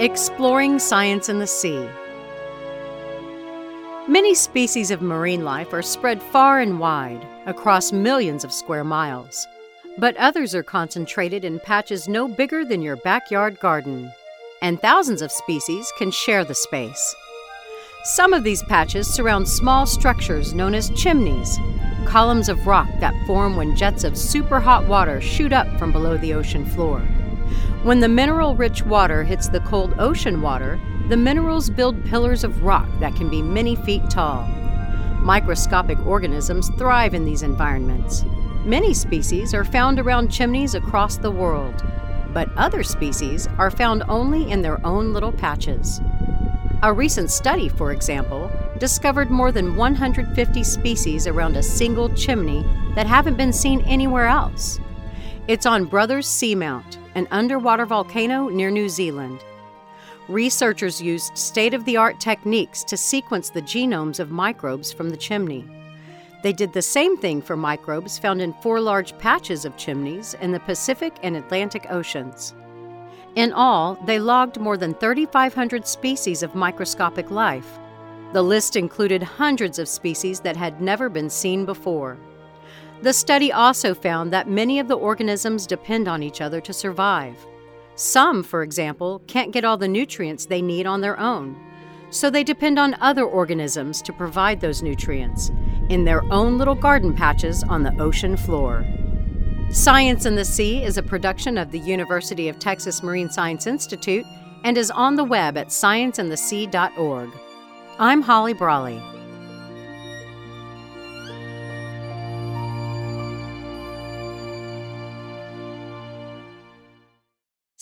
Exploring Science and the Sea. Many species of marine life are spread far and wide, across millions of square miles. But others are concentrated in patches no bigger than your backyard garden. And thousands of species can share the space. Some of these patches surround small structures known as chimneys, columns of rock that form when jets of super hot water shoot up from below the ocean floor. When the mineral rich water hits the cold ocean water, the minerals build pillars of rock that can be many feet tall. Microscopic organisms thrive in these environments. Many species are found around chimneys across the world, but other species are found only in their own little patches. A recent study, for example, discovered more than 150 species around a single chimney that haven't been seen anywhere else. It's on Brothers Seamount, an underwater volcano near New Zealand. Researchers used state of the art techniques to sequence the genomes of microbes from the chimney. They did the same thing for microbes found in four large patches of chimneys in the Pacific and Atlantic Oceans. In all, they logged more than 3,500 species of microscopic life. The list included hundreds of species that had never been seen before. The study also found that many of the organisms depend on each other to survive. Some, for example, can't get all the nutrients they need on their own, so they depend on other organisms to provide those nutrients in their own little garden patches on the ocean floor. Science and the Sea is a production of the University of Texas Marine Science Institute and is on the web at scienceandthesea.org. I'm Holly Brawley.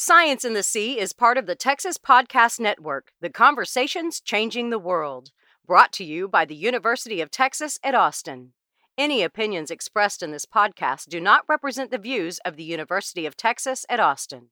Science and the Sea is part of the Texas Podcast Network, the conversations changing the world. Brought to you by the University of Texas at Austin. Any opinions expressed in this podcast do not represent the views of the University of Texas at Austin.